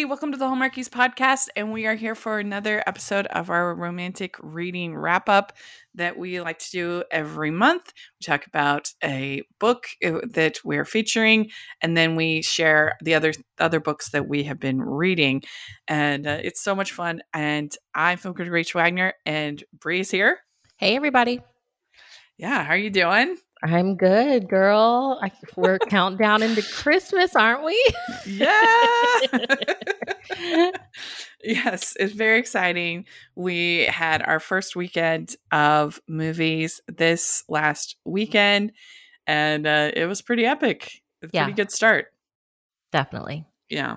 everybody. Welcome to the Hallmarkies podcast. And we are here for another episode of our romantic reading wrap up that we like to do every month. We talk about a book uh, that we're featuring, and then we share the other other books that we have been reading. And uh, it's so much fun. And I'm Film Critic Rach Wagner, and Bree is here. Hey, everybody. Yeah, how are you doing? I'm good, girl. I, we're countdown into Christmas, aren't we? Yeah. yes, it's very exciting. We had our first weekend of movies this last weekend, and uh, it was pretty epic. It's Yeah. pretty good start. Definitely. Yeah.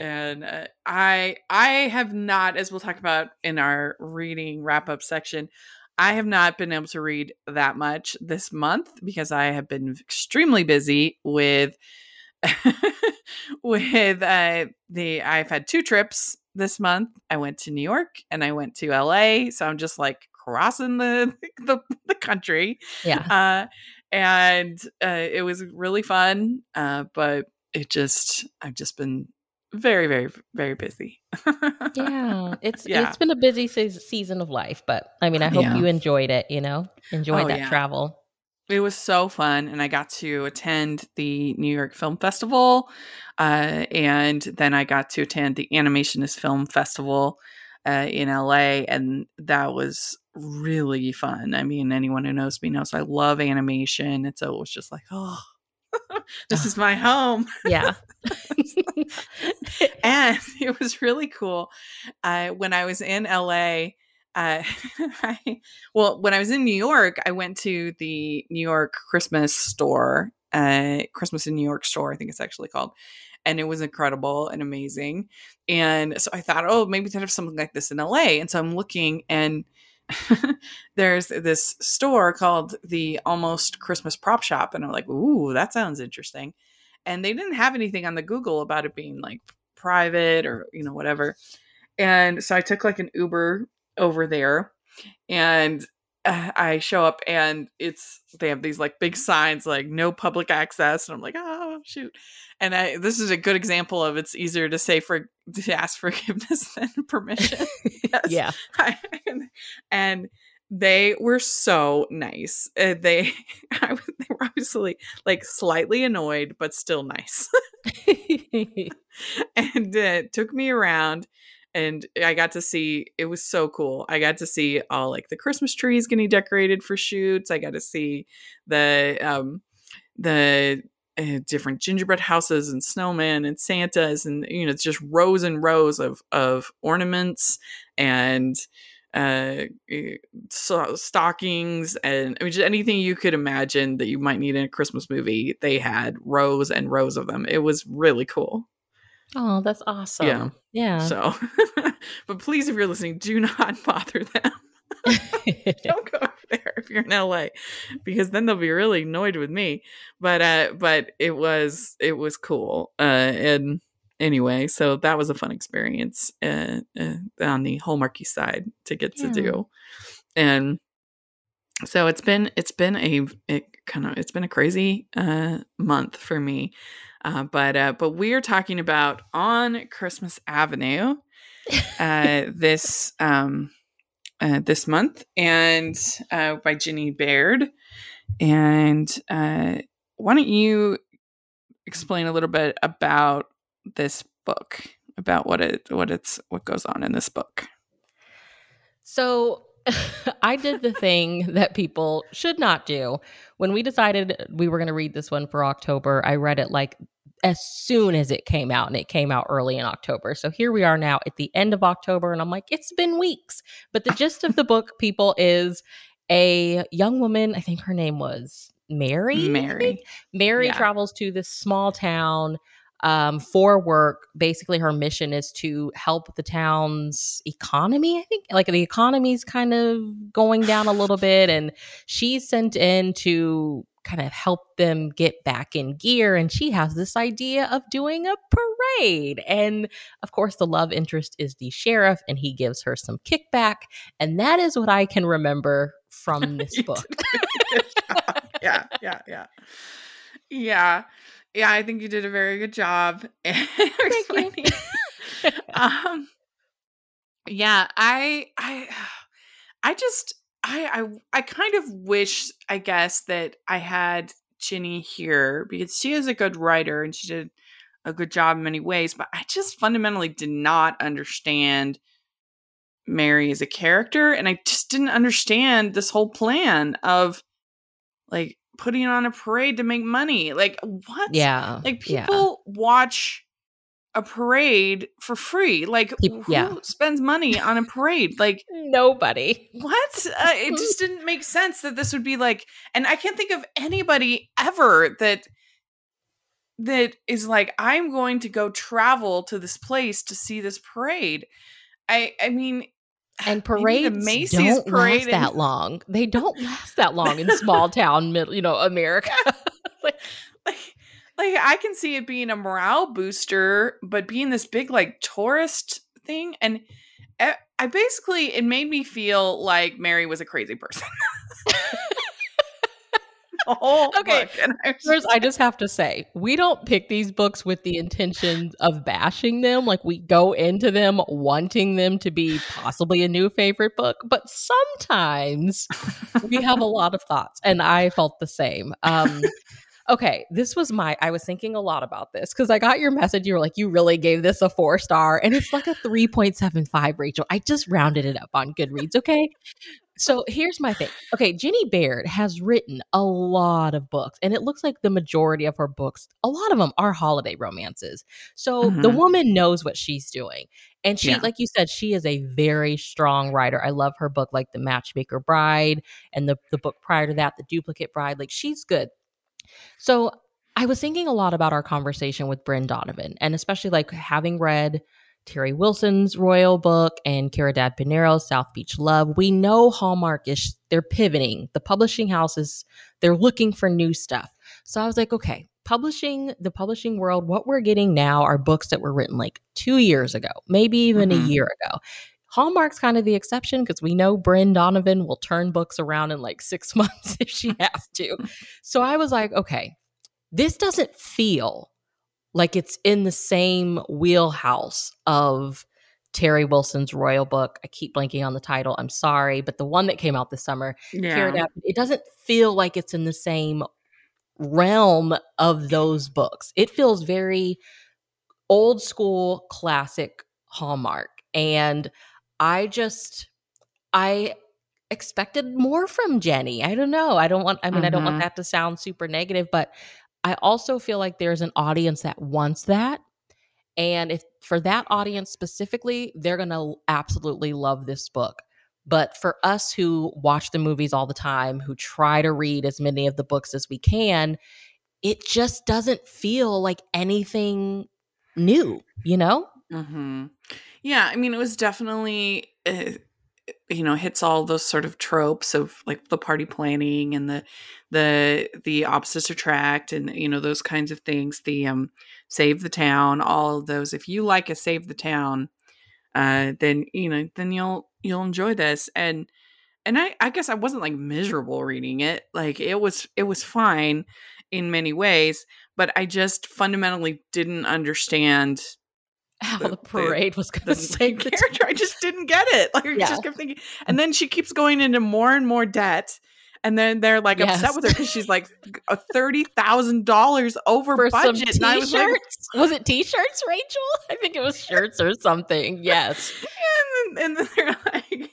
And uh, I I have not, as we'll talk about in our reading wrap up section, I have not been able to read that much this month because I have been extremely busy with with uh, the I've had two trips this month. I went to New York and I went to LA, so I'm just like crossing the the, the country Yeah. uh, and uh, it was really fun. Uh, but it just, I've just been very, very, very busy. Yeah. It's Yeah. it's been a busy se- season of life, but I mean, I hope Yeah. you enjoyed it, you know? Enjoyed Oh, that yeah. travel. It was so fun, and I got to attend the New York Film Festival, uh, and then I got to attend the Animation Is Film Festival uh, in LA, and that was really fun. I mean, anyone who knows me knows I love animation, and so it was just like, oh, this is my home. Yeah. and it was really cool. Uh, when I was in LA, uh, I, well, when I was in New York, I went to the New York Christmas store, uh, Christmas in New York store, I think it's actually called. And it was incredible and amazing. And so I thought, oh, maybe they have something like this in LA. And so I'm looking, and there's this store called the Almost Christmas Prop Shop. And I'm like, ooh, that sounds interesting and they didn't have anything on the Google about it being like private or you know whatever. And so I took like an Uber over there, and I show up and it's they have these like big signs like no public access, and I'm like oh shoot. And I this is a good example of it's easier to say for to ask forgiveness than permission. Yeah. I- and they were so nice. Uh, they, I, they were obviously like slightly annoyed, but still nice. and uh, took me around, and I got to see. It was so cool. I got to see all like the Christmas trees getting decorated for shoots. I got to see the um the uh, different gingerbread houses and snowmen and Santas and you know it's just rows and rows of of ornaments and uh eh, so- stockings and I mean just anything you could imagine that you might need in a Christmas movie they had rows and rows of them it was really cool oh, that's awesome. Yeah. Yeah. so but please if you're listening do not bother them don't go over there if you're in LA because then they'll be really annoyed with me. But uh but it was it was cool. Uh and anyway, so that was a fun experience uh, uh on the Hallmarky side to get to Yeah. do. And so it's been it's been a it kind of it's been a crazy uh month for me. Uh, but uh, but we are talking about on Christmas Avenue uh, this um, uh, this month, and uh, by Ginny Baird. And uh, why don't you explain a little bit about this book, about what it what it's what goes on in this book? So I did the thing that people should not do. When we decided we were going to read this one for October, I read it like as soon as it came out, and it came out early in October. So here we are now at the end of October, and I'm like, it's been weeks. But the gist of the book, people, is a young woman, I think her name was Mary. Mary. Mary Yeah. travels to this small town um, for work. Basically, her mission is to help the town's economy. I think, like the economy's kind of going down a little bit, and she's sent in to kind of help them get back in gear. And she has this idea of doing a parade, and of course, the love interest is the sheriff, and he gives her some kickback, and that is what I can remember from this book. did a really good job. yeah, yeah, yeah. Yeah. Yeah, I think you did a very good job Thank you. um, yeah, I, I, I just, I, I, I kind of wish, I guess, that I had Ginny here because she is a good writer and she did a good job in many ways, but I just fundamentally did not understand Mary as a character. And I just didn't understand this whole plan of like putting on a parade to make money. Like, what? Yeah. Like, people yeah. watch a parade for free. Like, who yeah. spends money on a parade? Like, nobody. What? Uh, it just didn't make sense that this would be like, and I can't think of anybody ever that that is like, I'm going to go travel to this place to see this parade. I, I mean, and parades Macy's don't parade last that long. They don't last that long in small town, middle, you know, America. like, like, like I can see it being a morale booster, but being this big like tourist thing, and I basically it made me feel like Mary was a crazy person. okay. I First, I just have to say, we don't pick these books with the intention of bashing them. Like we go into them wanting them to be possibly a new favorite book, but sometimes we have a lot of thoughts, and I felt the same. Um, okay, this was my, I was thinking a lot about this because I got your message. You were like, you really gave this a four star, and it's like a 3.75, Rachel. I just rounded it up on Goodreads, okay? So here's my thing. Okay, Ginny Baird has written a lot of books, and it looks like the majority of her books, a lot of them are holiday romances. So mm-hmm. the woman knows what she's doing. And she, yeah. like you said, she is a very strong writer. I love her book, like The Matchmaker Bride, and the, the book prior to that, The Duplicate Bride. Like she's good. So I was thinking a lot about our conversation with Bryn Donovan, and especially like having read Teri Wilson's Royal Book and Caridad Piñeiro's South Beach Love. We know Hallmark is they're pivoting. The publishing houses, they're looking for new stuff. So I was like, okay, publishing, the publishing world, what we're getting now are books that were written like two years ago, maybe even mm-hmm. a year ago. Hallmark's kind of the exception because we know Bryn Donovan will turn books around in like six months if she has to. so I was like, okay, this doesn't feel like it's in the same wheelhouse of Teri Wilson's Royal book. I keep blanking on the title. I'm sorry, but the one that came out this summer, yeah. it doesn't feel like it's in the same realm of those books. It feels very old school classic Hallmark. And I just I expected more from Ginny. I don't know. I don't want I mean mm-hmm. I don't want mm-hmm. that to sound super negative, but I also feel like there's an audience that wants that. And if for that audience specifically, they're going to absolutely love this book. But for us who watch the movies all the time, who try to read as many of the books as we can, it just doesn't feel like anything new, you know? Mm-hmm. Yeah, I mean, it was definitely uh, you know hits all those sort of tropes of like the party planning and the the the opposites attract and you know those kinds of things the um save the town all of those if you like a save the town uh then you know then you'll you'll enjoy this and and I, I guess I wasn't like miserable reading it. Like it was it was fine in many ways, but I just fundamentally didn't understand how the, parade was going to the character. I just didn't get it. Like I just kept thinking, and then she keeps going into more and more debt. And then they're like yes. upset with her because she's like a thirty thousand dollars over For budget. and I was like, was it t-shirts, Rachel? I think it was shirts or something. Yes. and, then, and then they're like,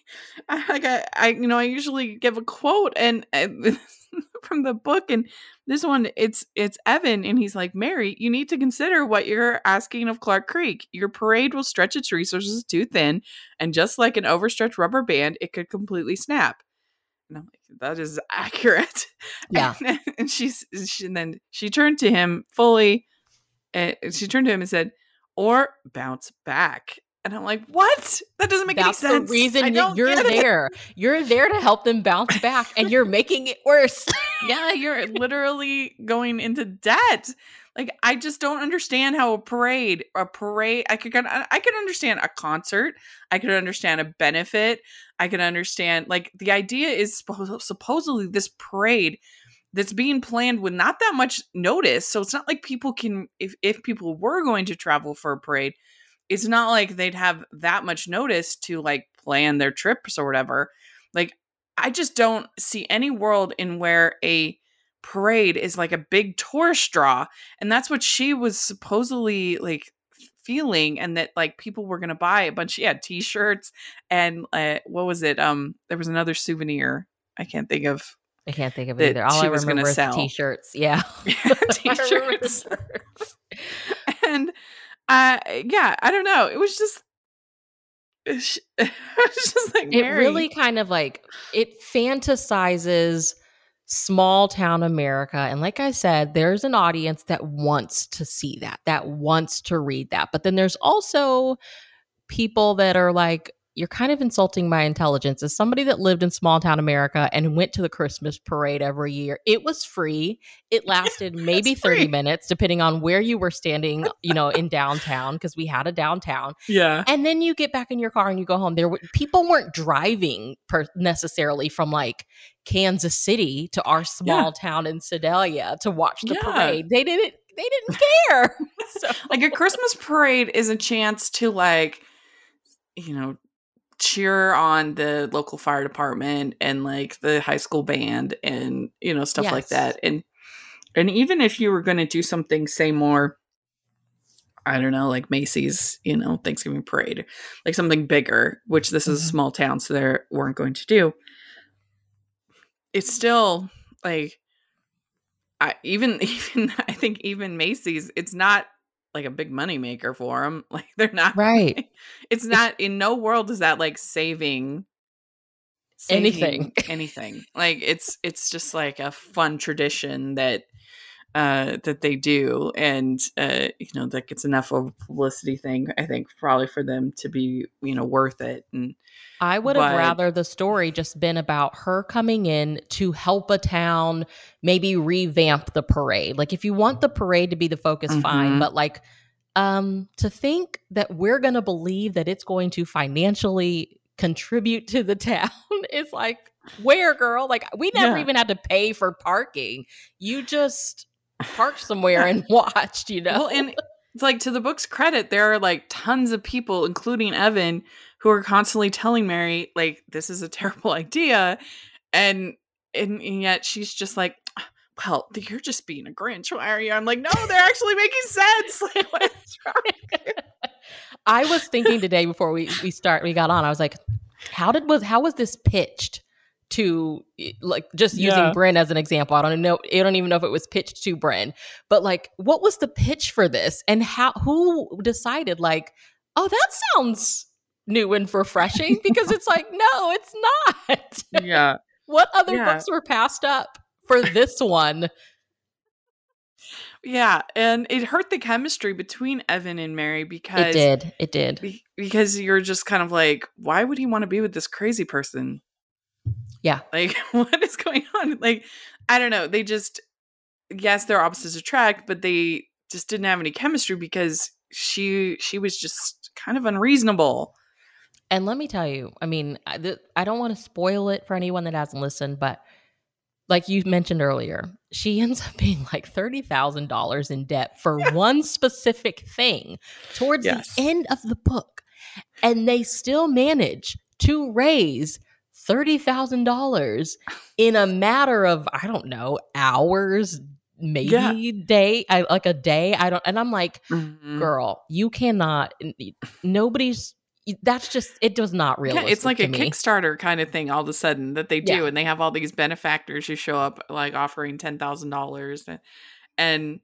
I, like I, I, you know, I usually give a quote and, and from the book, and this one, it's it's Evan, and he's like, Mary, you need to consider what you're asking of Clark Creek. Your parade will stretch its resources too thin, and just like an overstretched rubber band, it could completely snap. And I'm like, that is accurate. Yeah. And, and she's she, and then she turned to him fully. And she turned to him and said, "Or bounce back." And I'm like, what? That doesn't make That's any sense. That's the reason that you're there. You're there to help them bounce back, and you're making it worse. yeah, you're literally going into debt. Like, I just don't understand how a parade, a parade, I could, I could understand a concert. I could understand a benefit. I could understand, like, the idea is supposedly this parade that's being planned with not that much notice. So it's not like people can, if if people were going to travel for a parade it's not like they'd have that much notice to like plan their trips or whatever. Like I just don't see any world in where a parade is like a big tourist draw and that's what she was supposedly like feeling and that like people were gonna buy a bunch yeah t-shirts and uh, what was it um there was another souvenir i can't think of I can't think of it either. All I was remember is sell. t-shirts. Yeah, yeah t-shirts. and uh, yeah, I don't know. It was just it was just like it really kind of like it fantasizes small town America. And like I said, there's an audience that wants to see that, that wants to read that. But then there's also people that are like, you're kind of insulting my intelligence. As somebody that lived in small town America and went to the Christmas parade every year, it was free. It lasted maybe 30 minutes, depending on where you were standing, you know, in downtown, because we had a downtown. Yeah. And then you get back in your car and you go home. There were people weren't driving per- necessarily from like Kansas City to our small yeah. town in Sedalia to watch the yeah. parade. They didn't they didn't care. so. Like a Christmas parade is a chance to like you know cheer on the local fire department and like the high school band and you know stuff yes. like that and and even if you were going to do something say more i don't know like macy's you know thanksgiving parade like something bigger which this is a mm-hmm. small town so they weren't going to do it's still like I even even I think even Macy's it's not like a big money maker for them. Like they're not right. It's not in no world is that like saving, saving anything anything. Like it's it's just like a fun tradition that uh that they do and uh you know that gets enough of a publicity thing I think probably for them to be you know worth it and I would have rather the story just been about her coming in to help a town, maybe revamp the parade. Like if you want the parade to be the focus, mm-hmm. fine. But like um to think that we're gonna believe that it's going to financially contribute to the town is like where girl? Like we never yeah. even had to pay for parking. You just parked somewhere and watched, you know. Well, and it's like to the book's credit, there are like tons of people, including Evan, who are constantly telling Mary, like, this is a terrible idea. And and, and yet she's just like, well, you're just being a Grinch. Why are you? I'm like, no, they're actually making sense. Like, what's wrong? I was thinking today before we we start we got on. I was like, how did was how was this pitched? To like just using yeah. Bryn as an example. I don't know. I don't even know if it was pitched to Bryn, but like, what was the pitch for this, and how? Who decided? Like, oh, that sounds new and refreshing because it's like, no, it's not. Yeah. what other yeah. books were passed up for this one? Yeah, and it hurt the chemistry between Evan and Mary because it did. It did. Be- because you're just kind of like, why would he want to be with this crazy person? Yeah. Like, what is going on? Like, I don't know. They just, yes, their opposites attract, but they just didn't have any chemistry because she she was just kind of unreasonable. And let me tell you, I mean, I, I don't want to spoil it for anyone that hasn't listened, but like you mentioned earlier, she ends up being like $30,000 in debt for yeah. one specific thing towards yes. the end of the book. And they still manage to raise $30,000 in a matter of, I don't know, hours, maybe yeah. day, I, like a day. I don't, and I'm like, mm-hmm. girl, you cannot, nobody's, that's just, it does not really. Yeah, it's like a me. Kickstarter kind of thing all of a sudden that they do. Yeah. And they have all these benefactors who show up like offering $10,000. and, And,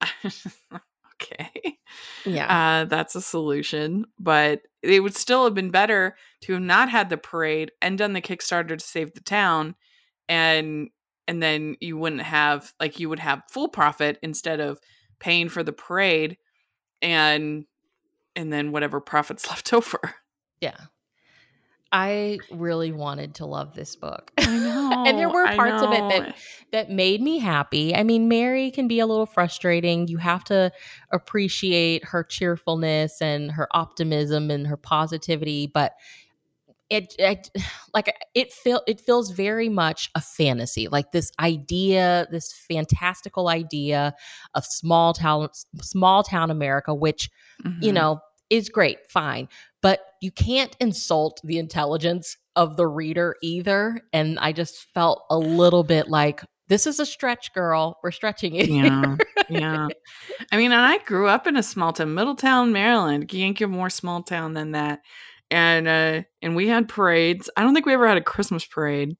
okay. Yeah. Uh, that's a solution. But it would still have been better to have not had the parade and done the Kickstarter to save the town and and then you wouldn't have like you would have full profit instead of paying for the parade and and then whatever profits left over. Yeah. I really wanted to love this book. I know. and there were parts of it that that made me happy. I mean, Mary can be a little frustrating. You have to appreciate her cheerfulness and her optimism and her positivity, but it, it like it feel it feels very much a fantasy like this idea this fantastical idea of small town small town america which mm-hmm. you know is great, fine. But you can't insult the intelligence of the reader either. And I just felt a little bit like, this is a stretch, girl. We're stretching it. Yeah. yeah. I mean, and I grew up in a small town, Middletown, Maryland. You can't get more small town than that. And uh and we had parades. I don't think we ever had a Christmas parade,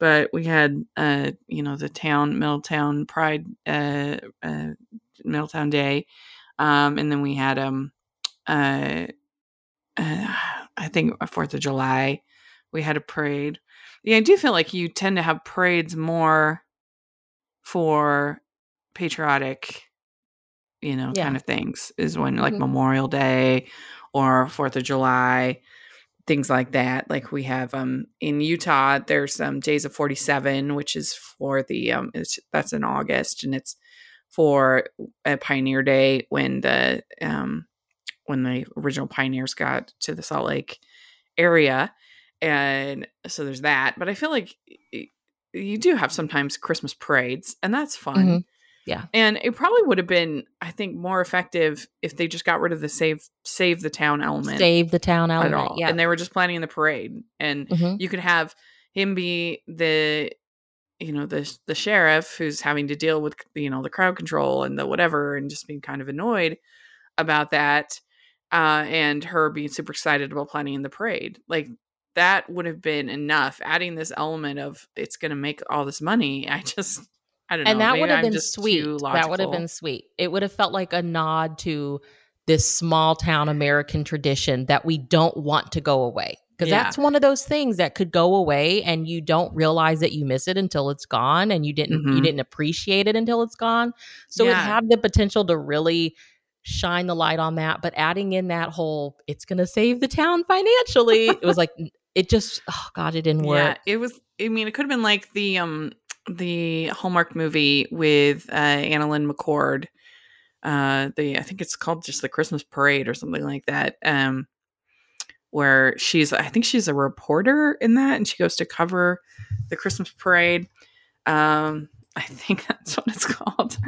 but we had uh, you know, the town Middletown Pride uh, uh Middletown Day. Um and then we had um uh, uh I think Fourth of July. We had a parade. Yeah, I do feel like you tend to have parades more for patriotic, you know, Yeah. kind of things is when like Mhm. Memorial Day or Fourth of July, things like that. Like we have um in Utah, there's um Days of 47, which is for the um it's that's in August and it's for a Pioneer Day when the um when the original pioneers got to the Salt Lake area. And so there's that. But I feel like you do have sometimes Christmas parades, and that's fun. Mhm. Yeah. And it probably would have been, I think, more effective if they just got rid of the save save the town element Save the town at element. all. Yeah. And they were just planning the parade. And Mhm. you could have him be the you know the the sheriff who's having to deal with you know the crowd control and the whatever and just being kind of annoyed about that uh and her being super excited about planning the parade like that would have been enough adding this element of it's going to make all this money i just i don't know and that would have I'm been sweet. That would have been sweet. It would have felt like a nod to this small town American tradition that we don't want to go away. Because Yeah. that's one of those things that could go away and you don't realize that you miss it until it's gone and you didn't you Mhm. didn't appreciate it until it's gone. So it Yeah. had the potential to really shine the light on that. But adding in that whole it's gonna save the town financially, it was like it just oh god, it didn't work. Yeah, it was. I mean, it could have been like the um the Hallmark movie with uh, AnnaLynne McCord. Uh, the I think it's called just the Christmas Parade or something like that. Um, where she's I think she's a reporter in that, and she goes to cover the Christmas parade. Um, I think that's what it's called.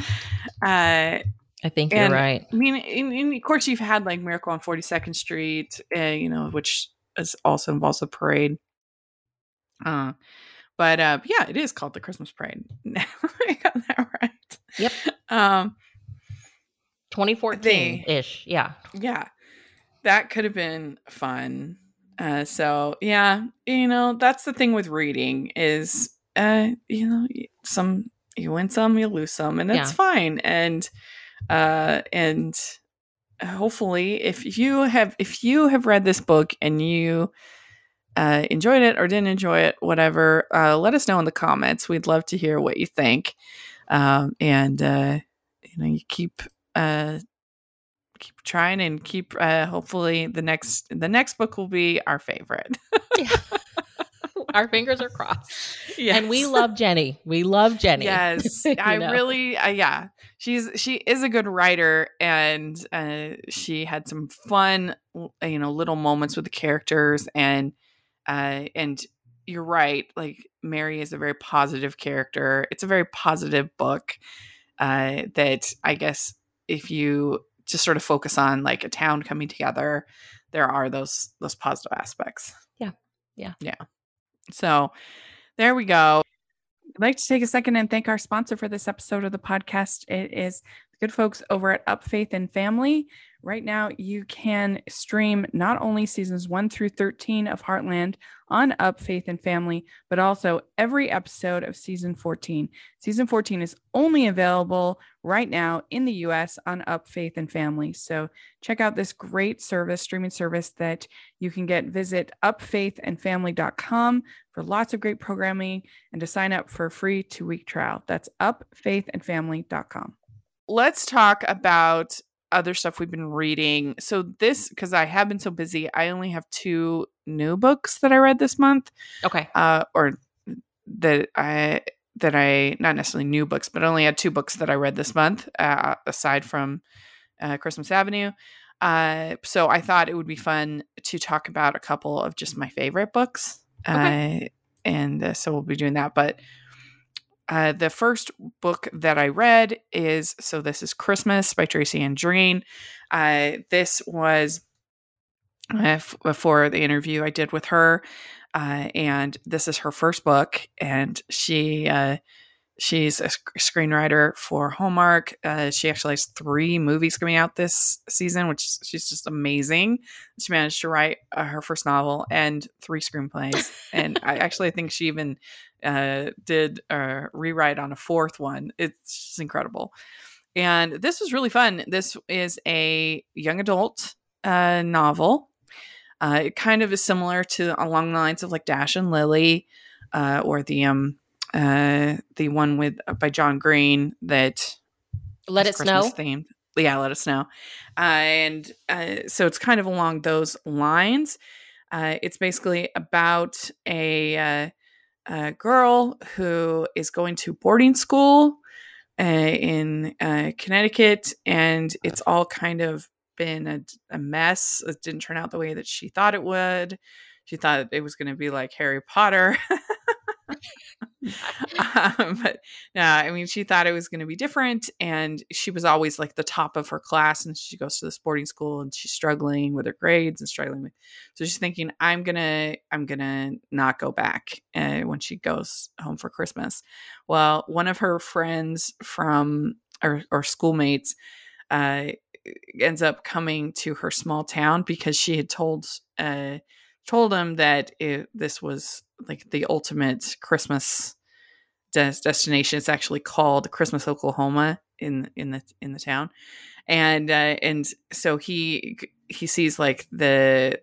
Uh, I think And- you're right. I mean, in, in, of course, you've had like Miracle on 42nd Street, uh, you know, which is also involves a parade. Uh, but uh, yeah, it is called the Christmas Parade. I got that right. Yep. Um, 2014 ish. Yeah. yeah, that could have been fun. Uh, so yeah, you know, that's the thing with reading is, uh, you know, some you win some, you lose some, and that's Yeah. fine. And uh, and hopefully, if you have if you have read this book and you uh, enjoyed it or didn't enjoy it, whatever, uh, let us know in the comments. We'd love to hear what you think. Um, and uh, you know, you keep uh, keep trying and keep. Uh, hopefully, the next the next book will be our favorite. Our fingers are crossed. yes. And we love Ginny. We love Ginny. Yes, I know? really, uh, yeah. She's she is a good writer, and uh, she had some fun, you know, little moments with the characters, and uh, and you're right. Like Mary is a very positive character. It's a very positive book. Uh, that I guess if you just sort of focus on like a town coming together, there are those those positive aspects. Yeah. Yeah. Yeah. So there we go. I'd like to take a second and thank our sponsor for this episode of the podcast. It is good folks over at Up Faith and Family. Right now, you can stream not only seasons 1 through 13 of Heartland on Up Faith and Family, but also every episode of season 14. Season 14 is only available right now in the US on Up Faith and Family. So check out this great service, streaming service that you can get. Visit upfaithandfamily.com for lots of great programming and to sign up for a free two week trial. That's upfaithandfamily.com. Let's talk about other stuff we've been reading. So, this, because I have been so busy, I only have two new books that I read this month, Okay. uh, or that I. That I not necessarily new books, but only had two books that I read this month, uh, aside from uh, Christmas Avenue. Uh, so I thought it would be fun to talk about a couple of just my favorite books. Okay. Uh, and uh, so we'll be doing that. But uh, the first book that I read is So This is Christmas by Tracy Andreen. Uh, this was uh, for the interview I did with her. Uh, and this is her first book, and she uh, she's a sc- screenwriter for Hallmark. Uh, she actually has three movies coming out this season, which she's just amazing. She managed to write uh, her first novel and three screenplays, and I actually think she even uh, did a rewrite on a fourth one. It's just incredible. And this was really fun. This is a young adult uh, novel. Uh, it kind of is similar to along the lines of like Dash and Lily, uh, or the um uh the one with uh, by John Green that Let it Christmas snow. themed. Yeah, let us know. Uh, and uh, so it's kind of along those lines. Uh, it's basically about a, uh, a girl who is going to boarding school uh, in uh, Connecticut, and it's all kind of been a, a mess. It didn't turn out the way that she thought it would. She thought it was going to be like Harry Potter. um, but no, I mean, she thought it was going to be different, and she was always like the top of her class. And she goes to the sporting school, and she's struggling with her grades and struggling with. So she's thinking, "I'm gonna, I'm gonna not go back." Uh, when she goes home for Christmas, well, one of her friends from or, or schoolmates uh, ends up coming to her small town because she had told uh, told him that it, this was like the ultimate Christmas des- destination. It's actually called Christmas Oklahoma in in the in the town, and uh, and so he he sees like the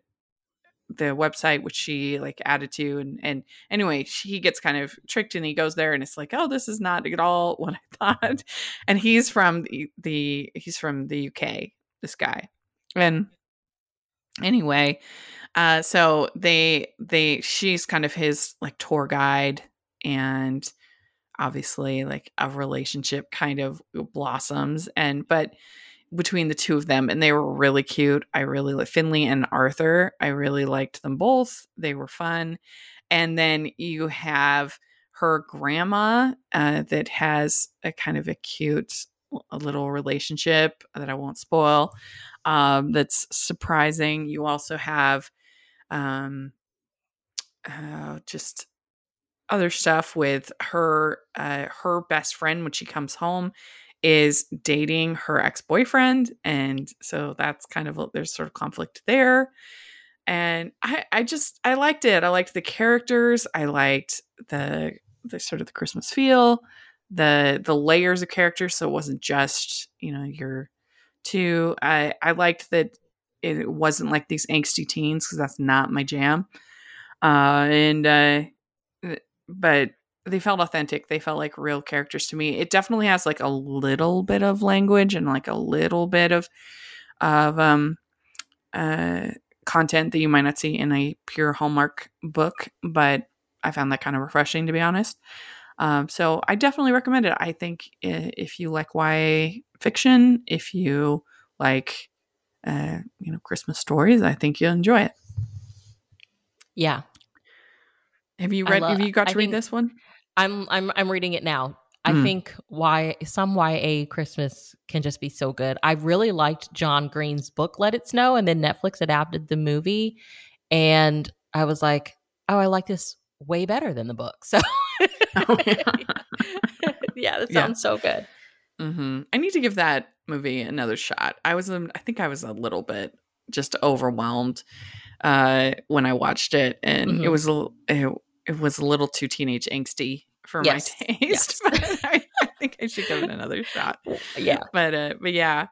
the website which she like added to and and anyway she, he gets kind of tricked and he goes there and it's like oh this is not at all what i thought. And he's from the, the he's from the uk this guy. And anyway uh so they they she's kind of his like tour guide and obviously like a relationship kind of blossoms and but between the two of them and they were really cute. I really like finley and arthur i really liked them both. They were fun. And then you have her grandma uh, that has a kind of a cute a little relationship that i won't spoil um, that's surprising. You also have um, uh, just other stuff with her uh, her best friend when she comes home is dating her ex-boyfriend and so that's kind of there's sort of conflict there. And I, I just i liked it. I liked the characters. I liked the the sort of the christmas feel the the layers of characters so it wasn't just you know your two. I i liked that it wasn't like these angsty teens because that's not my jam uh and uh but they felt authentic. They felt like real characters to me. It definitely has like a little bit of language and like a little bit of of um uh content that you might not see in a pure Hallmark book, but I found that kind of refreshing to be honest. Um, so I definitely recommend it. I think if you like YA fiction, if you like uh, you know Christmas stories, I think you'll enjoy it. Yeah. Have you read? lo- have you got I to read think- this one? I'm I'm I'm reading it now. I Mm. think why some YA Christmas can just be so good. I really liked John Green's book Let It Snow and then Netflix adapted the movie and I was like, "Oh, I like this way better than the book." So Oh, yeah. yeah, that Yeah. sounds so good. Hmm I need to give that movie another shot. I was, um, I think I was a little bit just overwhelmed uh, when I watched it, and it Mhm. was a, it, it was a little too teenage angsty for Yes, my taste. yes. but I, I think I should give it another shot. Yeah. But uh, but yeah.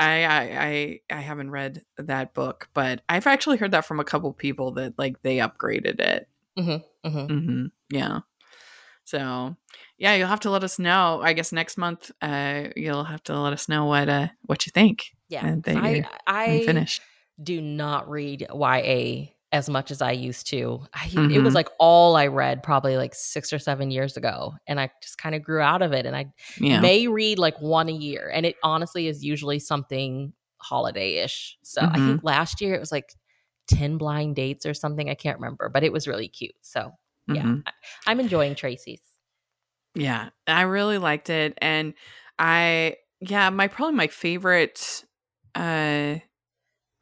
I, I I I haven't read that book, but I've actually heard that from a couple people that like they upgraded it. hmm hmm Yeah. So yeah, you'll have to let us know. I guess next month, uh, you'll have to let us know what uh what you think. Yeah. And that I I finish. do not read YA as much as I used to. I, It Mhm. was like all I read probably like six or seven years ago. And I just kind of grew out of it. And I Yeah. may read like one a year. And it honestly is usually something holiday ish. So I Mm-hmm. think last year it was like 10 blind dates or something. I can't remember, but it was really cute. So yeah, Mhm. I, I'm enjoying Tracy's. Yeah, I really liked it, and I yeah, my probably my favorite uh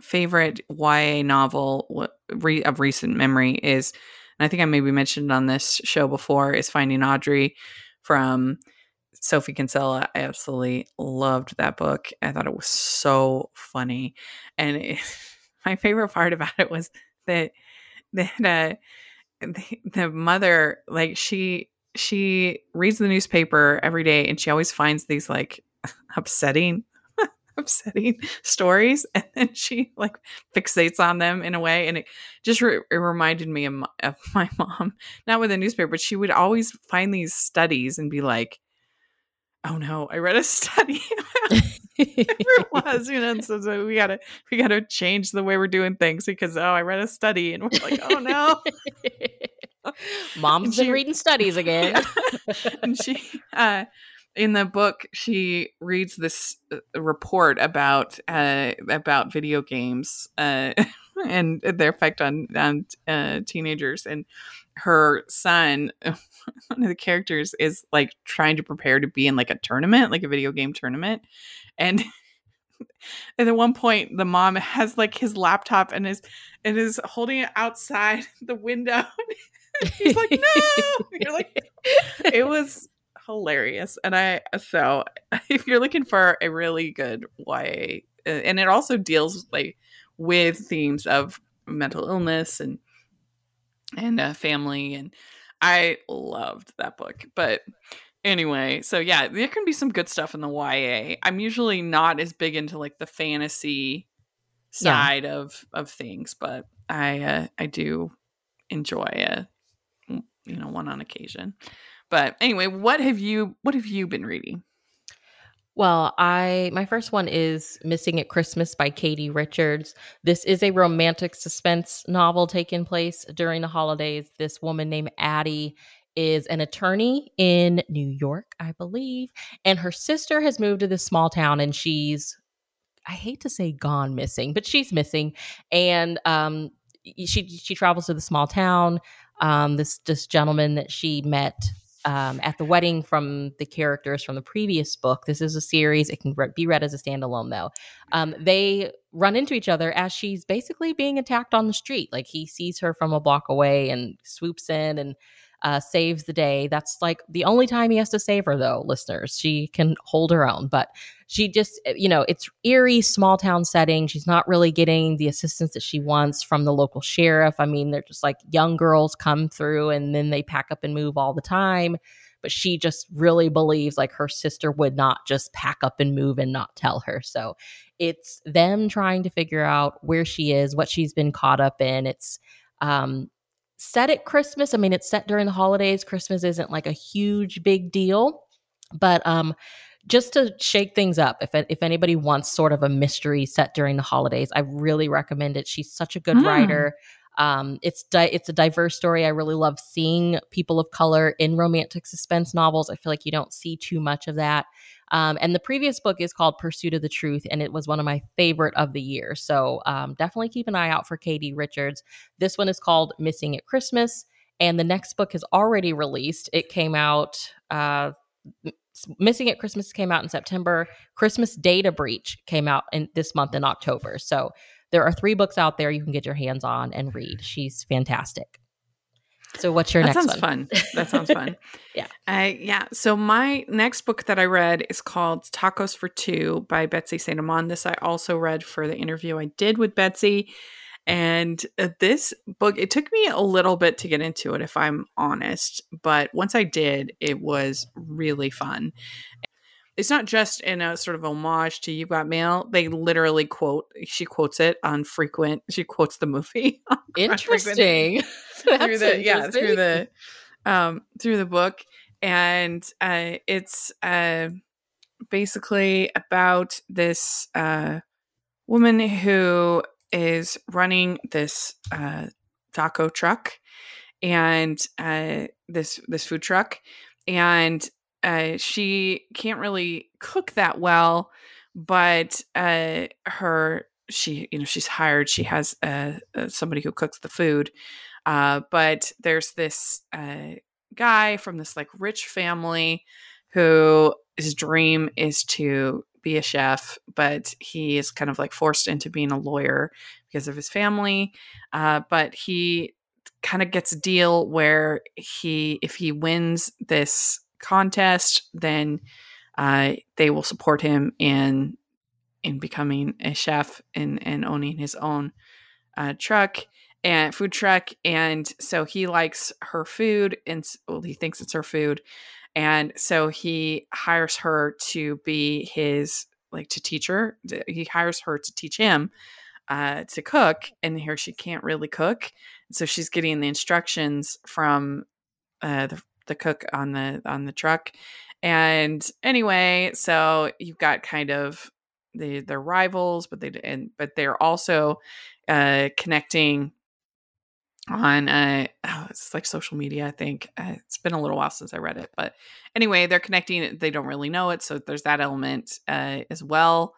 favorite YA novel of recent memory is, and I think I maybe mentioned on this show before, is Finding Audrey from Sophie Kinsella. I absolutely loved that book. I thought it was so funny, and it, my favorite part about it was that that uh, the, the mother, like she she reads the newspaper every day, and she always finds these like upsetting upsetting stories and then she like fixates on them in a way and it just re- it reminded me of my, of my mom not with a newspaper but she would always find these studies and be like oh no i read a study. It was you know so, so we gotta we gotta change the way we're doing things because oh i read a study and we're like oh no mom's been reading studies again. Yeah. and she uh in the book she reads this uh, report about uh, about video games uh, and their effect on on uh, teenagers. And her son one of the characters is like trying to prepare to be in like a tournament like a video game tournament. And and at one point the mom has like his laptop and is and is holding it outside the window he's like no you're like it was hilarious. And I, so if you're looking for a really good YA, and it also deals like with themes of mental illness and, and uh, family. And I loved that book. But anyway, so yeah, there can be some good stuff in the YA. I'm usually not as big into like the fantasy side yeah. of of things, but I uh, I do enjoy a you know one on occasion. But anyway, what have you what have you been reading? Well, I my first one is Missing at Christmas by Katie Richards. This is a romantic suspense novel taking place during the holidays. This woman named Addie is an attorney in New York, I believe, and her sister has moved to this small town and she's I hate to say gone missing, but she's missing and um she she travels to the small town. Um this this gentleman that she met um, at the wedding from the characters from the previous book. This is a series. It can re- be read as a standalone, though. Um, they run into each other as she's basically being attacked on the street. Like he sees her from a block away and swoops in and uh, saves the day. That's like the only time he has to save her, though, listeners. She can hold her own, but she just, eh, you know, it's eerie, small town setting. She's not really getting the assistance that she wants from the local sheriff. I mean, they're just like young girls come through and then they pack up and move all the time. But she just really believes like her sister would not just pack up and move and not tell her. So it's them trying to figure out where she is, what she's been caught up in. It's um, set at Christmas. I mean, it's set during the holidays. Christmas isn't like a huge big deal, but um, just to shake things up, if if anybody wants sort of a mystery set during the holidays, I really recommend it. She's such a good mm. writer. Um, it's di- it's a diverse story. I really love seeing people of color in romantic suspense novels. I feel like you don't see too much of that. Um, and the previous book is called Pursuit of the Truth, and it was one of my favorite of the year. So um, definitely keep an eye out for Katie Richards. This one is called Missing at Christmas, and the next book is already released. It came out. Uh, Missing at Christmas came out in September. Christmas Data Breach came out in this month in October. So there are three books out there you can get your hands on and read. She's fantastic. So what's your next book? that next sounds fun. That sounds fun. yeah. Uh, yeah. So my next book that I read is called Tacos for Two by Betsy St. Amand. This I also read for the interview I did with Betsy. And uh, this book, it took me a little bit to get into it, if I'm honest. But once I did, it was really fun it's not just in a sort of homage to You Got Mail. They literally quote. She quotes it on frequent. She quotes the movie. Interesting. through the yeah through the um through the book, and uh, it's uh basically about this uh woman who is running this uh taco truck and uh this this food truck and uh, she can't really cook that well, but uh, her she you know she's hired. She has uh, uh somebody who cooks the food, uh, but there's this uh, guy from this like rich family who his dream is to be a chef, but he is kind of like forced into being a lawyer because of his family. Uh, but he kind of gets a deal where he, if he wins this contest, then uh, they will support him in in becoming a chef and and owning his own uh, truck and food truck. And so he likes her food, and well, he thinks it's her food, and so he hires her to be his like to teach her. He hires her to teach him uh, to cook, and here she can't really cook, so she's getting the instructions from uh, the the cook on the on the truck. And anyway, so you've got kind of the they're rivals, but they and but they're also uh, connecting on uh oh, it's like social media i think uh, it's been a little while since i read it but anyway they're connecting they don't really know it so there's that element uh, as well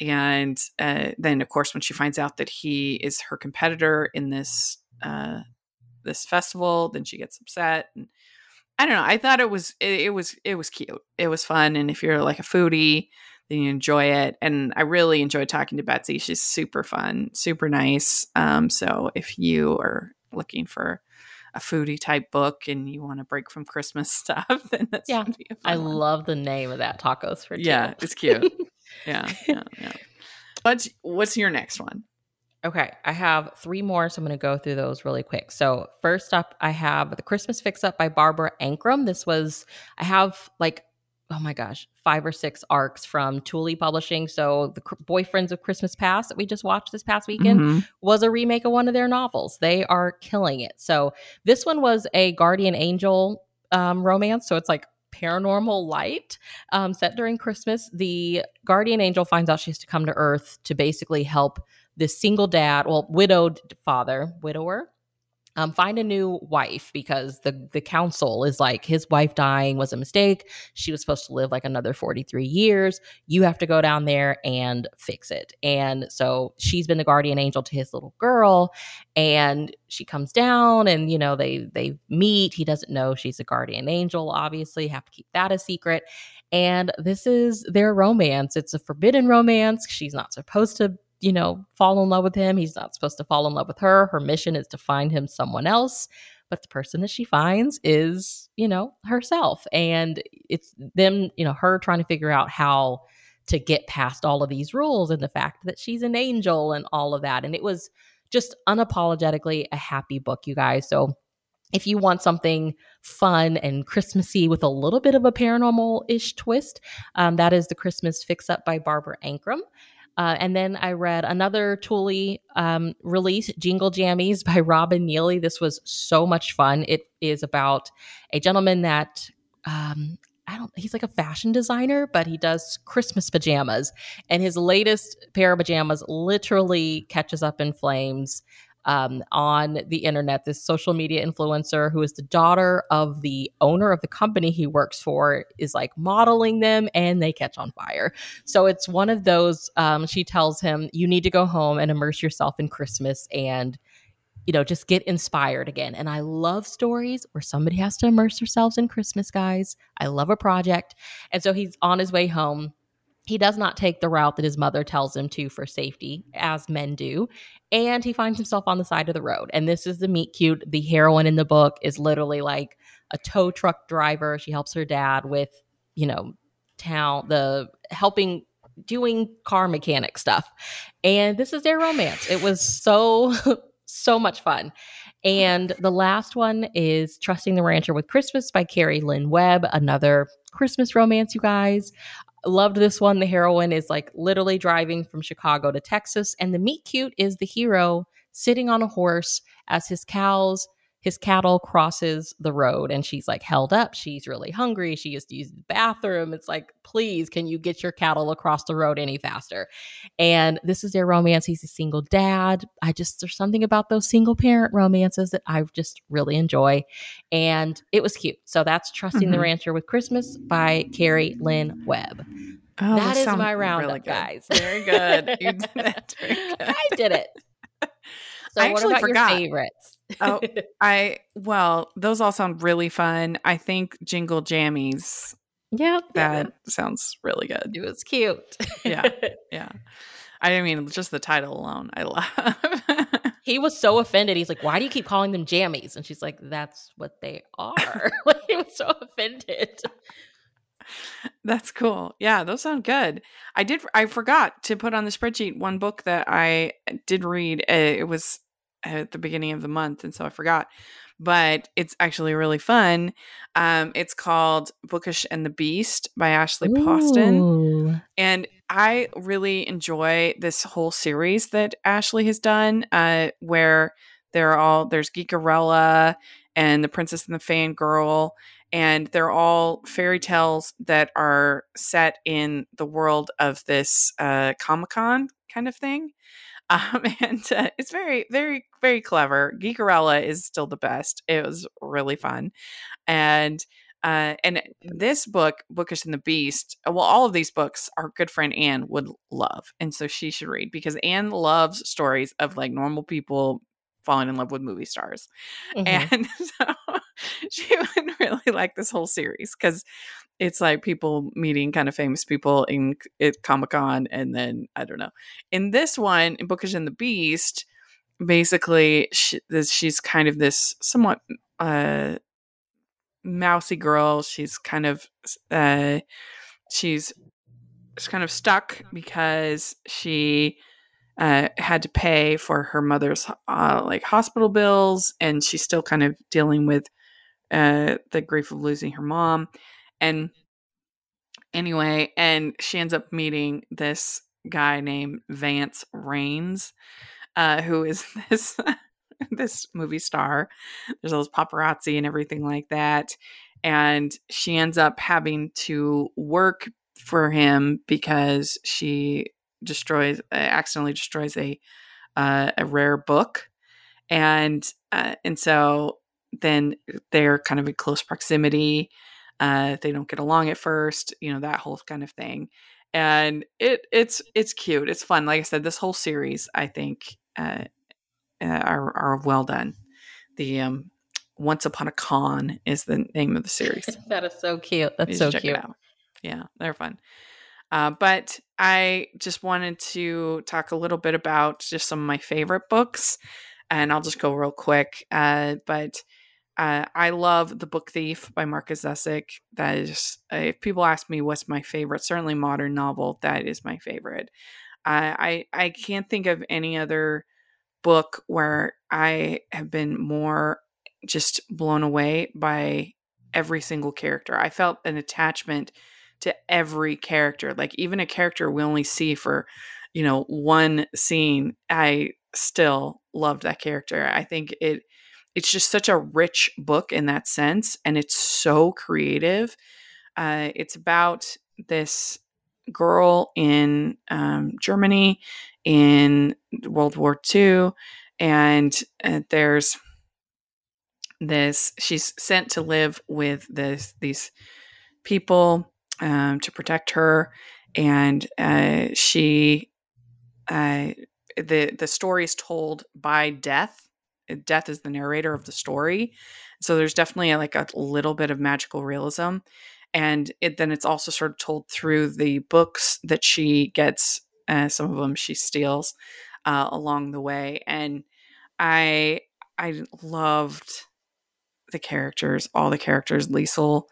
and uh, then of course when she finds out that he is her competitor in this uh this festival then she gets upset and i don't know i thought it was it, it was it was cute it was fun and if you're like a foodie then you enjoy it. And I really enjoyed talking to Betsy. She's super fun, super nice. Um, so if you are looking for a foodie type book and you want to break from Christmas stuff, then that's yeah. I one. love the name of that tacos for two. Yeah, it's cute. yeah, yeah, yeah. What's what's your next one? Okay, I have three more, so I'm going to go through those really quick. So first up, I have the Christmas Fix Up by Barbara Ankrum. This was I have like oh my gosh, five or six arcs from Tule Publishing. So the Boyfriends of Christmas Past that we just watched this past weekend mm-hmm. was a remake of one of their novels. They are killing it. So this one was a guardian angel um, romance. So it's like paranormal light um, set during Christmas. The guardian angel finds out she has to come to Earth to basically help this single dad, well, widowed father, widower, um, find a new wife because the the council is like his wife dying was a mistake. She was supposed to live like another 43 years. You have to go down there and fix it. And so she's been the guardian angel to his little girl and she comes down and you know they they meet. He doesn't know she's a guardian angel obviously, have to keep that a secret. And this is their romance. It's a forbidden romance. She's not supposed to you know, fall in love with him. He's not supposed to fall in love with her. Her mission is to find him someone else. But the person that she finds is, you know, herself. And it's them, you know, her trying to figure out how to get past all of these rules and the fact that she's an angel and all of that. And it was just unapologetically a happy book, you guys. So if you want something fun and Christmassy with a little bit of a paranormal ish twist, um, that is The Christmas Fix Up by Barbara Ankrum. Uh, and then I read another Tule um, release, Jingle Jammies by Robin Neely. This was so much fun. It is about a gentleman that um, I don't. He's like a fashion designer, but he does Christmas pajamas, and his latest pair of pajamas literally catches up in flames um, on the internet. This social media influencer, who is the daughter of the owner of the company he works for, is like modeling them and they catch on fire. So it's one of those. Um, she tells him, You need to go home and immerse yourself in Christmas and you know, just get inspired again. And I love stories where somebody has to immerse themselves in Christmas, guys. I love a project. And so he's on his way home he does not take the route that his mother tells him to for safety, as men do. And he finds himself on the side of the road. And this is the meet cute. The heroine in the book is literally like a tow truck driver. She helps her dad with, you know, town, the helping doing car mechanic stuff. And this is their romance. It was so, so much fun. And the last one is Trusting the Rancher with Christmas by Cari Lynn Webb, another Christmas romance, you guys. Loved this one. The heroine is like literally driving from Chicago to Texas, and the meet cute is the hero sitting on a horse as his cows his cattle crosses the road and she's like held up she's really hungry she has to use the bathroom it's like please can you get your cattle across the road any faster and this is their romance he's a single dad i just there's something about those single parent romances that i just really enjoy and it was cute so that's trusting mm-hmm. the rancher with christmas by cari lynn webb Oh, that is my roundup, really guys. Very good. You did it. I did it. So, I what about forgot. your favorites? Oh, I well, those all sound really fun. I think Jingle Jammies Yeah, that sounds really good. It was cute. yeah, yeah. I mean, just the title alone, I love. he was so offended. He's like, "Why do you keep calling them jammies?" And she's like, "That's what they are." like he was so offended. That's cool. Yeah, those sound good. I did. I forgot to put on the spreadsheet one book that I did read. Uh, it was at the beginning of the month, and so I forgot but it's actually really fun. Um, it's called Bookish and the Beast by Ashley Poston. And I really enjoy this whole series that Ashley has done, uh, where they're all there's Geekerella and the Princess and the Fangirl, and they're all fairy tales that are set in the world of this uh, Comic Con kind of thing. Um, and uh, it's very, very, very clever. Geekerella is still the best. It was really fun. And uh, and this book, Bookish and the Beast, uh, well, all of these books our good friend Anne would love. And so she should read because Anne loves stories of like normal people falling in love with movie stars. Mm-hmm. And so she would really like this whole series because it's like people meeting kind of famous people in at Comic Con, and then I don't know. In this one, in Bookish and the Beast, basically she, she's kind of this somewhat uh, mousy girl. She's kind of uh, she's she's kind of stuck because she uh, had to pay for her mother's uh, like hospital bills, and she's still kind of dealing with uh, the grief of losing her mom. And anyway, and she ends up meeting this guy named Vance Reigns, uh, who is this this movie star. There's all this paparazzi and everything like that. And she ends up having to work for him because she destroys, uh, accidentally destroys a uh, a rare book, and uh, and so then they're kind of in close proximity. Uh, they don't get along at first, you know that whole kind of thing, and it it's it's cute. It's fun. Like I said, this whole series I think uh, uh are are well done. The um, Once Upon a Con is the name of the series. that is so cute. That's so cute. Yeah, they're fun. Uh, but I just wanted to talk a little bit about just some of my favorite books, and I'll just go real quick. Uh, but uh, I love The Book Thief by Markus Zusak. That is, uh, if people ask me what's my favorite, certainly modern novel, that is my favorite. I I can't think of any other book where I have been more just blown away by every single character. I felt an attachment to every character, like even a character we only see for, you know, one scene. I still loved that character. I think it it's just such a rich book in that sense and it's so creative. Uh, it's about this girl in um, germany in world war ii and uh, there's this she's sent to live with this these people um, to protect her and uh, she uh, the the story is told by death death is the narrator of the story. So there's definitely a, like a little bit of magical realism and it then it's also sort of told through the books that she gets uh, some of them she steals uh, along the way and i i loved the characters all the characters. Liesel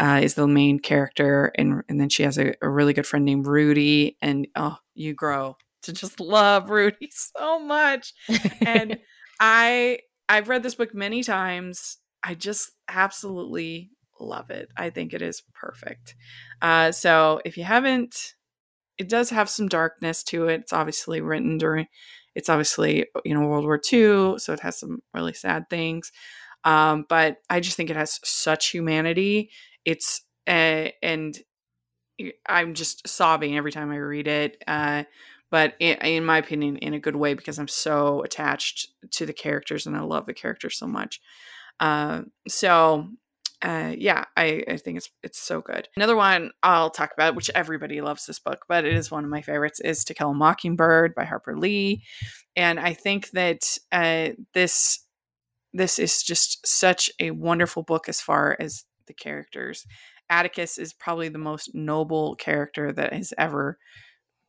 uh, is the main character and and then she has a, a really good friend named rudy and oh you grow to just love rudy so much. And I I've read this book many times. I just absolutely love it. I think it is perfect. Uh, so if you haven't, it does have some darkness to it. It's obviously written during. It's obviously you know World War II, so it has some really sad things. Um, but I just think it has such humanity. It's uh, and I'm just sobbing every time I read it. Uh, but in, in, my opinion, in a good way because I'm so attached to the characters and I love the characters so much. Uh, so, uh, yeah, I, I think it's it's so good. Another one I'll talk about, which everybody loves this book, but it is one of my favorites, is To Kill a Mockingbird by Harper Lee, and I think that uh, this this is just such a wonderful book as far as the characters Atticus is probably the most noble character that has ever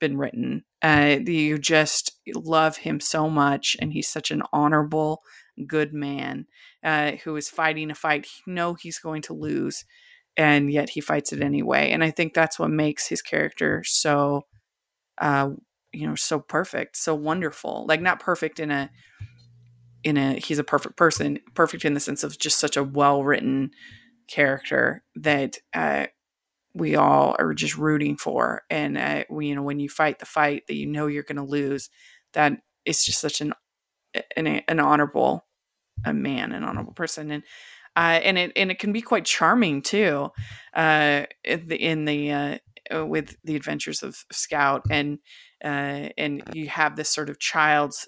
been written. Uh, you just love him so much, and he's such an honorable, good man uh, who is fighting a fight. You know he's going to lose, and yet he fights it anyway. And I think that's what makes his character so, uh, you know, so perfect, so wonderful. Like not perfect in a in a he's a perfect person, perfect in the sense of just such a well written character that uh, we all are just rooting for. And uh, you know, when you fight the fight that you know you're going to lose, that it's just such an an, an honorable a man, an honorable person, and uh, and it and it can be quite charming too, uh, in the, in the uh, uh, with the adventures of Scout, and uh, and you have this sort of child's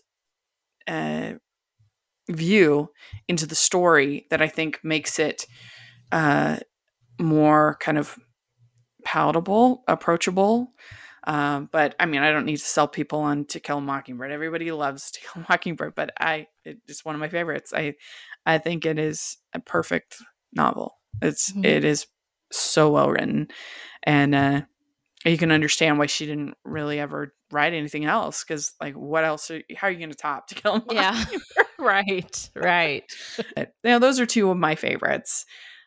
uh, view into the story that I think makes it uh, more kind of palatable, approachable. Um, but I mean, I don't need to sell people on To Kill a Mockingbird. Everybody loves To Kill a Mockingbird, but I it's one of my favorites. I I think it is a perfect novel. It's mm-hmm. it is so well written, and uh, you can understand why she didn't really ever write anything else because like what else are, how are you going to top To Kill a Mockingbird? Yeah, right, right. but, you know, those are two of my favorites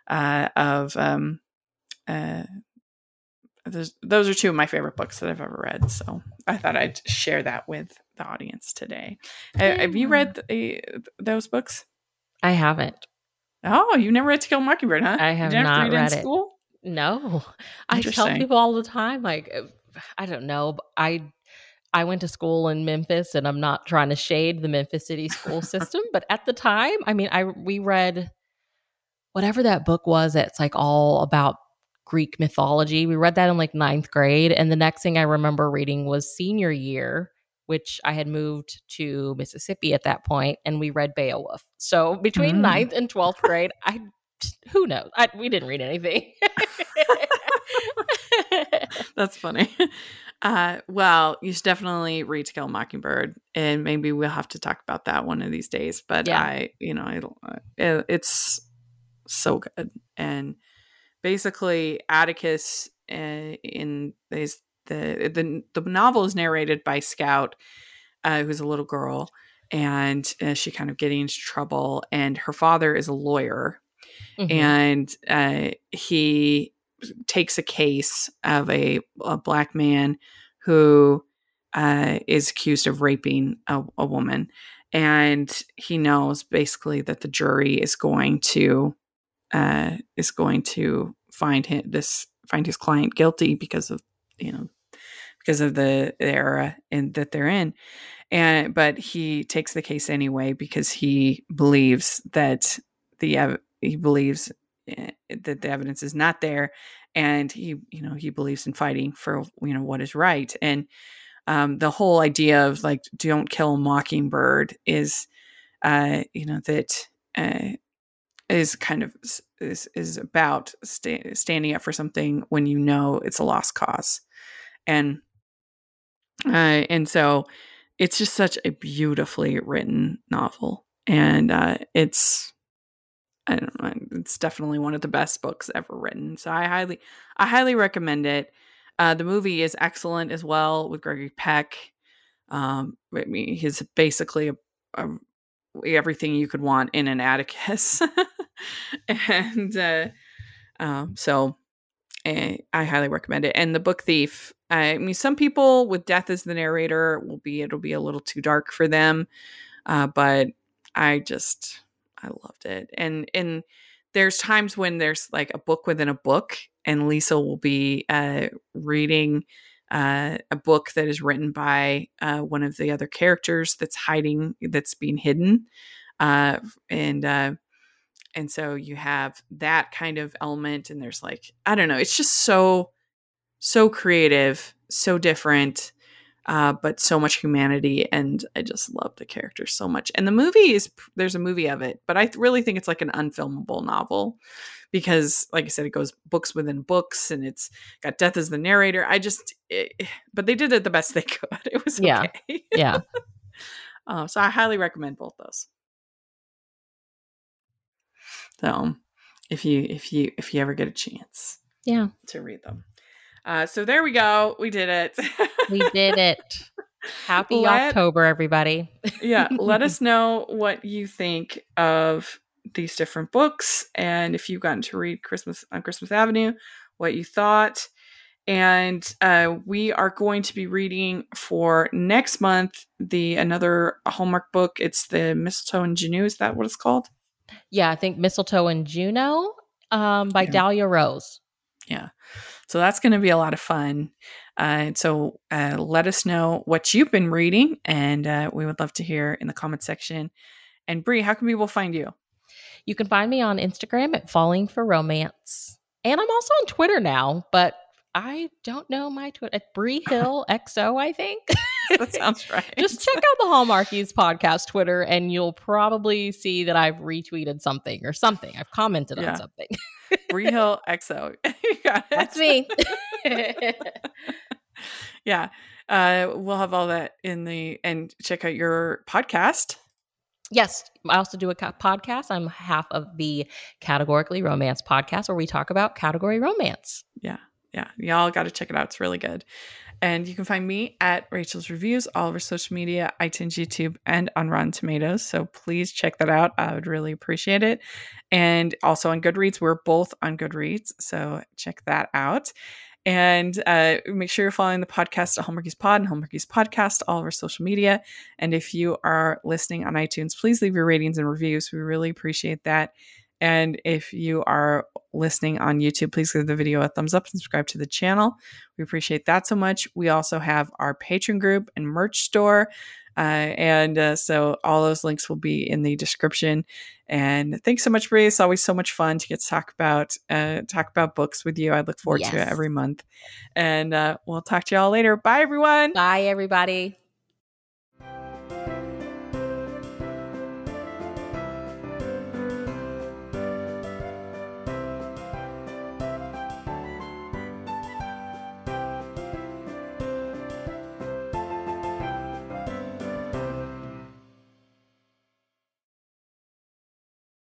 uh, of um, uh, those, those are two of my favorite books that I've ever read. So I thought I'd share that with the audience today. Yeah. Have you read the, those books? I haven't. Oh, you never read To Kill a Mockingbird, huh? I have not read, it. School? No, I tell people all the time, like, uh, I don't know. I I went to school in Memphis, and I'm not trying to shade the Memphis City school system, but at the time, I mean, I we read whatever that book was. That's like all about Greek mythology. We read that in like ninth grade. And the next thing I remember reading was senior year, which I had moved to Mississippi at that point, and we read Beowulf. So between mm. ninth and 12th grade, I who knows? I, we didn't read anything. That's funny. Uh, well, you should definitely read To Kill a Mockingbird, and maybe we'll have to talk about that one of these days. But yeah. I, you know, uh, it, it's so good, and basically Atticus uh, in these the the the novel is narrated by Scout, uh, who's a little girl, and uh, she kind of getting into trouble, and her father is a lawyer, mm-hmm. and uh, he takes a case of a, a black man who uh, is accused of raping a, a woman, and he knows basically that the jury is going to uh, is going to find him this find his client guilty because of you know because of the era in that they're in. And but he takes the case anyway because he believes that the he believes eh, that the evidence is not there. And he you know he believes in fighting for you know what is right. And um, the whole idea of like don't kill a mockingbird is uh, you know that uh, is kind of is is about sta- standing up for something when you know it's a lost cause. And uh, and so it's just such a beautifully written novel. And uh, it's I don't know it's definitely one of the best books ever written. So I highly I highly recommend it. Uh, the movie is excellent as well with Gregory Peck. Um, I mean he's basically a, a everything you could want in an Atticus. and uh, um, so uh, I highly recommend it. And the book Thief. I mean, some people with death as the narrator will be it'll be a little too dark for them, uh, but I just I loved it. And and there's times when there's like a book within a book, and Lisa will be uh, reading uh, a book that is written by uh, one of the other characters that's hiding, that's being hidden, uh, and uh, and so you have that kind of element, and there's like I don't know, it's just so so creative, so different. Uh, but so much humanity, and I just love the characters so much. And the movie is there's a movie of it, but I really think it's like an unfilmable novel because like i said it goes books within books and it's got death as the narrator i just it, eh, but they did it the best they could it was yeah okay. yeah uh, so i highly recommend both those so if you if you if you ever get a chance Yeah. To read them. Uh, so there we go. We did it. we did it. Happy Let- October, everybody. yeah. Let us know what you think of these different books and if you've gotten to read Christmas on Christmas Avenue, what you thought. And uh, we are going to be reading for next month the another Hallmark book. It's the Mistletoe and Juneau. Is that what it's called? Yeah, I think Mistletoe and Juneau um, by Yeah. Dahlia Rose. Yeah. So that's going to be a lot of fun. Uh, so uh, let us know what you've been reading, and uh, we would love to hear in the comment section. And Bree, how can people find you? You can find me on Instagram at Falling for Romance. And I'm also on Twitter now, but I don't know my Twitter. At Bree Hill XO, I think. That sounds right. Just check out the Hallmarkies podcast Twitter, and you'll probably see that I've retweeted something or something. I've commented Yeah. on something. Bree Hill XO. That's me. yeah. Uh, we'll have all that in the and check out your podcast. Yes, I also do a podcast. I'm half of the Categorically Romance podcast, where we talk about category romance. Yeah, yeah, y'all got to check it out. It's really good. And you can find me at Rachel's Reviews, all over social media, iTunes, YouTube, and on Rotten Tomatoes. So please check that out. I would really appreciate it. And also on Goodreads, we're both on Goodreads. So check that out. And uh, make sure you're following the podcast at Hallmarkies Pod and Hallmarkies Podcast, all of our social media. And if you are listening on iTunes, please leave your ratings and reviews. We really appreciate that. And if you are listening on YouTube, please give the video a thumbs up and subscribe to the channel. We appreciate that so much. We also have our Patreon group and merch store. Uh, and uh, so all those links will be in the description. And thanks so much, Bree. It's always so much fun to get to talk about uh, talk about books with you. I look forward to it every month. And uh, we'll talk to y'all later. Bye, everyone. Bye, everybody.